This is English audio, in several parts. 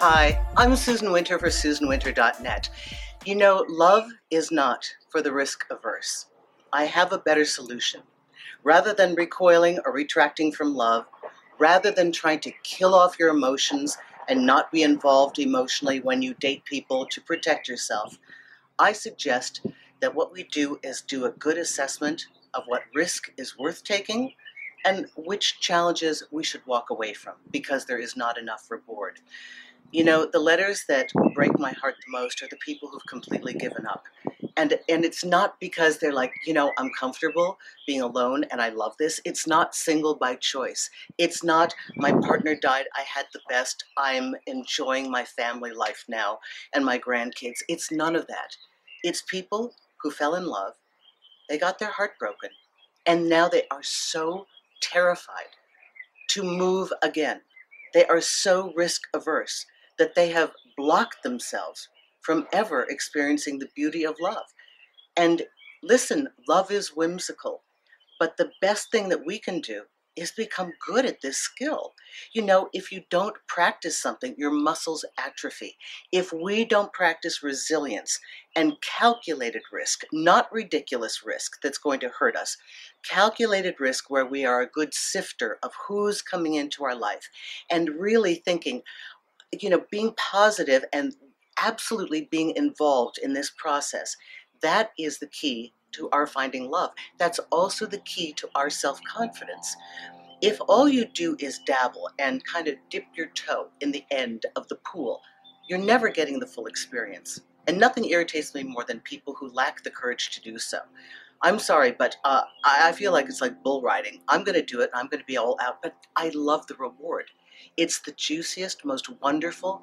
Hi, I'm Susan Winter for SusanWinter.net. You know, love is not for the risk averse. I have a better solution. Rather than recoiling or retracting from love, rather than trying to kill off your emotions and not be involved emotionally when you date people to protect yourself, I suggest that what we do is do a good assessment of what risk is worth taking and which challenges we should walk away from because there is not enough reward. You know, the letters that break my heart the most are the people who've completely given up. And and it's not because they're like, you know, I'm comfortable being alone and I love this. It's not single by choice. It's not my partner died, I had the best. I'm enjoying my family life now and my grandkids. It's none of that. It's people who fell in love. They got their heart broken. And now they are so terrified to move again. They are so risk averse that they have blocked themselves from ever experiencing the beauty of love. And listen, love is whimsical, but the best thing that we can do is become good at this skill. You know, if you don't practice something, your muscles atrophy. If we don't practice resilience and calculated risk, not ridiculous risk that's going to hurt us, calculated risk where we are a good sifter of who's coming into our life and really thinking, you know, being positive and absolutely being involved in this process, that is the key to our finding love. That's also the key to our self confidence. If all you do is dabble and kind of dip your toe in the end of the pool, you're never getting the full experience. And nothing irritates me more than people who lack the courage to do so. I'm sorry, but uh, I feel like it's like bull riding. I'm going to do it. I'm going to be all out, but I love the reward. It's the juiciest, most wonderful,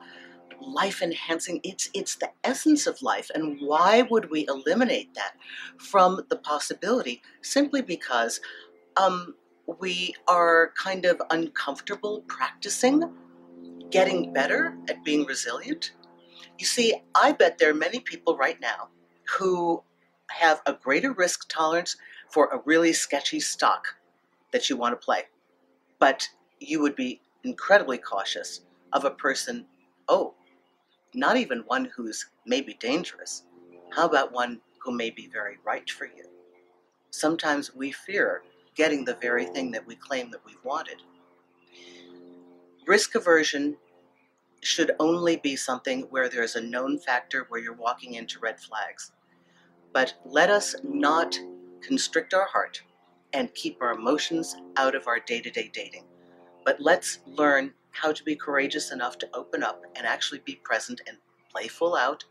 life enhancing. It's it's the essence of life. And why would we eliminate that from the possibility? Simply because um, we are kind of uncomfortable practicing getting better at being resilient. You see, I bet there are many people right now who have a greater risk tolerance for a really sketchy stock that you want to play. But you would be incredibly cautious of a person, oh, not even one who's maybe dangerous. How about one who may be very right for you? Sometimes we fear getting the very thing that we claim that we've wanted. Risk aversion should only be something where there's a known factor where you're walking into red flags. But let us not constrict our heart and keep our emotions out of our day to day dating. But let's learn how to be courageous enough to open up and actually be present and play full out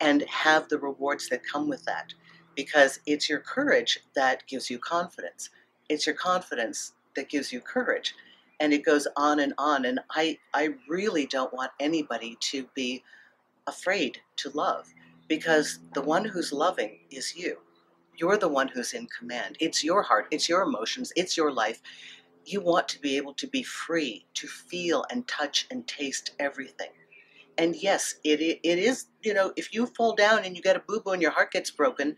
and have the rewards that come with that. Because it's your courage that gives you confidence. It's your confidence that gives you courage. And it goes on and on. And I, I really don't want anybody to be afraid to love because the one who's loving is you. You're the one who's in command. It's your heart, it's your emotions, it's your life you want to be able to be free to feel and touch and taste everything. And yes, it, it is, you know, if you fall down and you get a boo boo and your heart gets broken,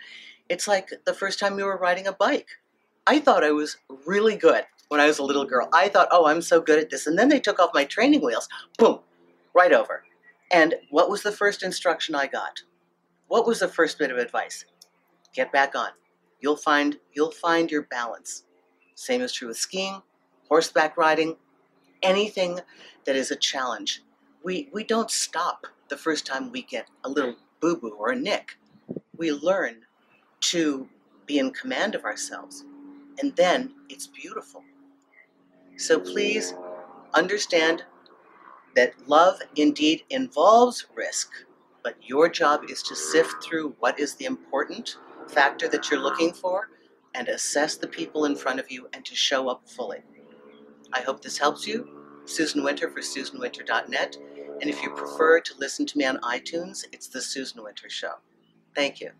it's like the first time you were riding a bike. I thought I was really good when I was a little girl. I thought, oh, I'm so good at this. And then they took off my training wheels, boom, right over. And what was the first instruction I got? What was the first bit of advice? Get back on. You'll find you'll find your balance. Same is true with skiing, horseback riding, anything that is a challenge. We, we don't stop the first time we get a little boo boo or a nick. We learn to be in command of ourselves, and then it's beautiful. So please understand that love indeed involves risk, but your job is to sift through what is the important factor that you're looking for and assess the people in front of you and to show up fully. I hope this helps you. Susan Winter for SusanWinter.net. And if you prefer to listen to me on iTunes, it's The Susan Winter Show. Thank you.